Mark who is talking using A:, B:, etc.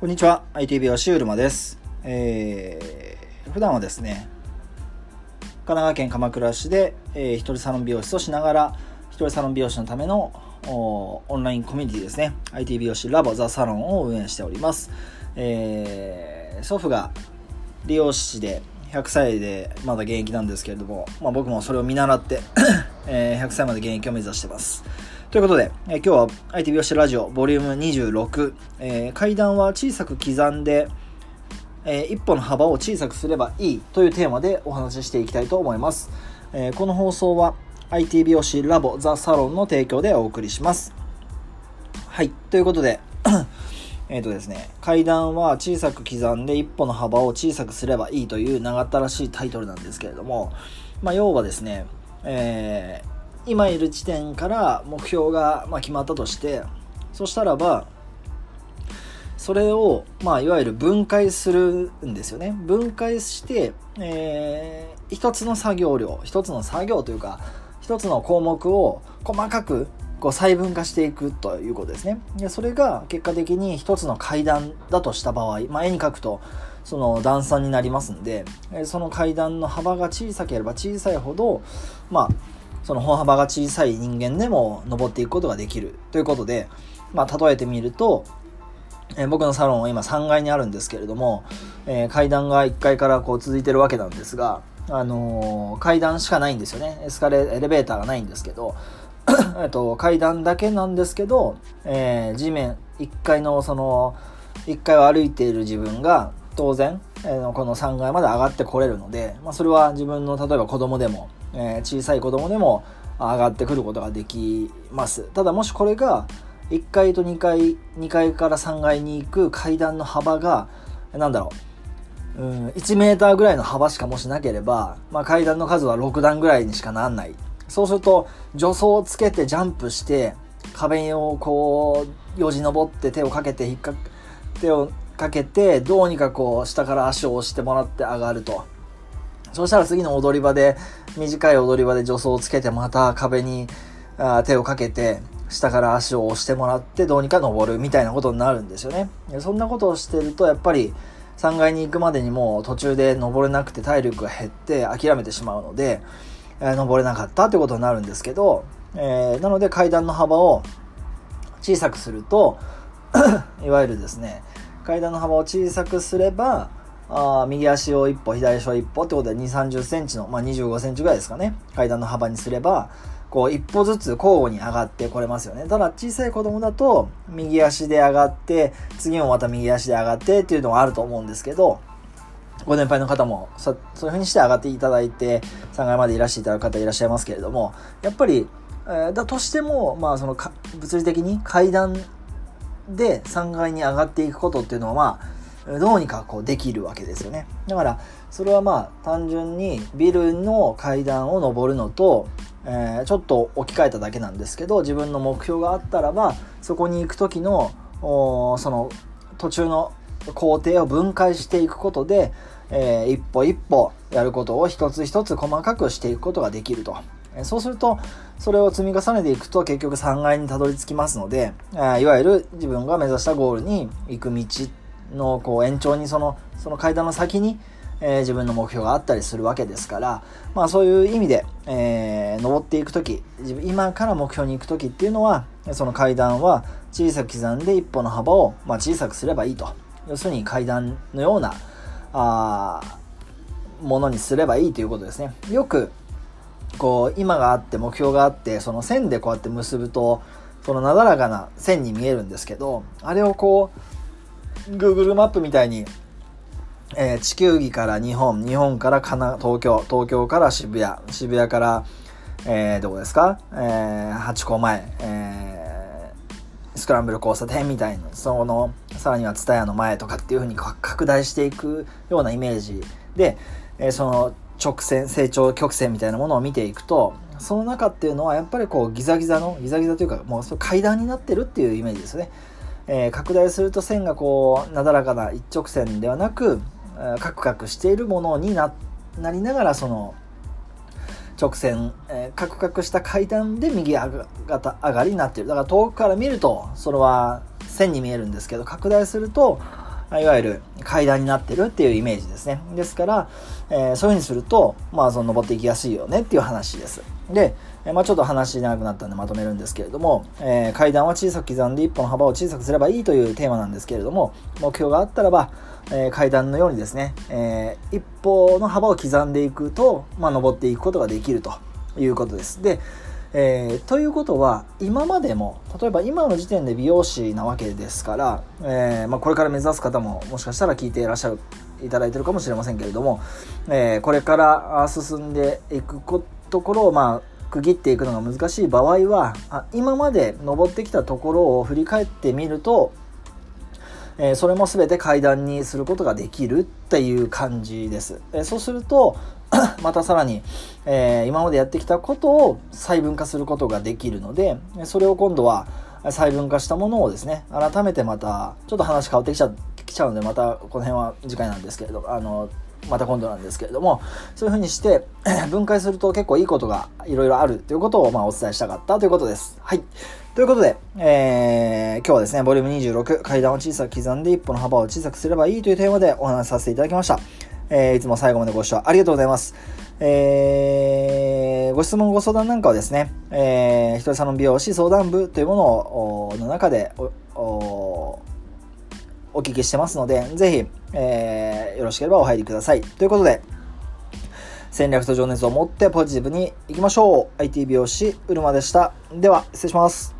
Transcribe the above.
A: こんにちは。ITV 吉うるまです、えー、普段はですね神奈川県鎌倉市で、えー、一人サロン美容室をしながら一人サロン美容師のためのオンラインコミュニティですね。IT 美容師ラボザサロンを運営しております、えー、祖父が理容師で100歳でまだ現役なんですけれども、まあ、僕もそれを見習って、えー、100歳まで現役を目指してます。ということで、えー、今日は IT 美容師ラジオボリューム26、えー、階段は小さく刻んで、えー、一歩の幅を小さくすればいいというテーマでお話ししていきたいと思います、えー、この放送は IT 美容師ラボザサロンの提供でお送りします。はいということで えっ、とですね、階段は小さく刻んで一歩の幅を小さくすればいいという長ったらしいタイトルなんですけれども、まあ、要はですね、えー、今いる地点から目標が、ま、決まったとして、そしたらば、それを、まあ、いわゆる分解するんですよね。分解して、えー、一つの作業量、一つの作業というか、一つの項目を細かくこう細分化していくということですね。でそれが結果的に一つの階段だとした場合、まあ、絵に描くとその段差になりますんで、その階段の幅が小さければ小さいほど、まあ、その歩幅が小さい人間でも登っていくことができるということで、まあ、例えてみると、えー、僕のサロンは今3階にあるんですけれども、えー、階段が1階からこう続いてるわけなんですが、あのー、階段しかないんですよね。エスカレエレベーターがないんですけど、と、階段だけなんですけど、えー、地面1階のその1階を歩いている自分が当然、えー、この3階まで上がってこれるので、まあ、それは自分の例えば子供でも、えー、小さい子供でも上がってくることができます。ただもしこれが1階と2階2階から3階に行く階段の幅が何だろううん1メーターぐらいの幅しかもしなければ、まあ、階段の数は6段ぐらいにしかなんない。そうすると助走をつけてジャンプして壁をこうよじ登って手をかけて引っか手をかけてどうにかこう下から足を押してもらって上がると。そしたら次の踊り場で短い踊り場で助走をつけてまた壁にあ手をかけて下から足を押してもらってどうにか登るみたいなことになるんですよね。そんなことをしてるとやっぱり3階に行くまでにもう途中で登れなくて体力が減って諦めてしまうのでえ、登れなかったってことになるんですけど、えー、なので階段の幅を小さくすると いわゆるですね階段の幅を小さくすればあ右足を一歩左足を一歩ってことで2 3 0センチの、まあ、2 5センチぐらいですかね。階段の幅にすればこう一歩ずつ交互に上がってこれますよね。ただ小さい子供だと右足で上がって次もまた右足で上がってっていうのがあると思うんですけどご年配の方もそそういう風にして上がっていただいて3階までいらしていただく方いらっしゃいますけれどもやっぱり、えー、だとしても、まあ、そのか物理的に階段で3階に上がっていくことっていうのはどうにかこうできるわけですよねだからそれはまあ単純にビルの階段を上るのと、え、ちょっと置き換えただけなんですけど自分の目標があったらばそこに行く時のその途中の工程を分解していくことで、えー、一歩一歩やることを一つ一つ細かくしていくことができると。そうすると、それを積み重ねていくと結局3階にたどり着きますので、いわゆる自分が目指したゴールに行く道のこう延長にその、その階段の先に、えー、自分の目標があったりするわけですから、まあそういう意味で、えー、登っていくとき、今から目標に行くときっていうのは、その階段は小さく刻んで一歩の幅を、まあ、小さくすればいいと。要するに階段のようなあものにすればいいということですね。よくこう今があって目標があってその線でこうやって結ぶとそのなだらかな線に見えるんですけどあれをこう Google マップみたいに、えー、地球儀から日本日本からかな東京東京から渋谷渋谷から、えー、どこですか、えー、八甲前、えースクランブル交差点みたいな、その、さらにはツタヤの前とかっていう風に拡大していくようなイメージで、えー、その直線、成長曲線みたいなものを見ていくと、その中っていうのはやっぱりこうギザギザの、ギザギザというかもう階段になってるっていうイメージですね。えー、拡大すると線がこう、なだらかな一直線ではなく、カクカクしているものにな、なりながらその、直線、えー、カクカクした階段で右上が上がりになっているだから遠くから見るとそれは線に見えるんですけど拡大するといわゆる階段になってるっていうイメージですね。ですから、えー、そういう風にすると、まあ、その登っていきやすいよねっていう話です。で、まあ、ちょっと話長くなったんでまとめるんですけれども、えー、階段は小さく刻んで一歩の幅を小さくすればいいというテーマなんですけれども、目標があったらば、え階段のようにですね、え一歩の幅を刻んでいくと、まあ、登っていくことができるということです。で、えー、ということは今までも例えば今の時点で美容師なわけですから、えーまあ、これから目指す方ももしかしたら聞いていらっしゃるいただいてるかもしれませんけれども、えー、これから進んでいくところをまあ区切っていくのが難しい場合はあ今まで登ってきたところを振り返ってみると、えー、それも全て階段にすることができるっていう感じです。えー、そうすると またさらに、えー、今までやってきたことを細分化することができるので、それを今度は細分化したものをですね、改めてまた、ちょっと話変わってきちゃきちゃうので、またこの辺は次回なんですけれど、あの、また今度なんですけれども、そういうふうにして 分解すると結構いいことがいろいろあるということをまあお伝えしたかったということです。はい。ということで、えー、今日はですね、ボリューム26、階段を小さく刻んで一歩の幅を小さくすればいいというテーマでお話しさせていただきました。えー、いつも最後までご視聴ありがとうございます。えー、ご質問、ご相談なんかはですね、えー、ひとりサロン美容師相談部というものを、の中でお、お、お聞きしてますので、ぜひ、えー、よろしければお入りください。ということで、戦略と情熱を持ってポジティブにいきましょう。IT 美容師、うるまでした。では、失礼します。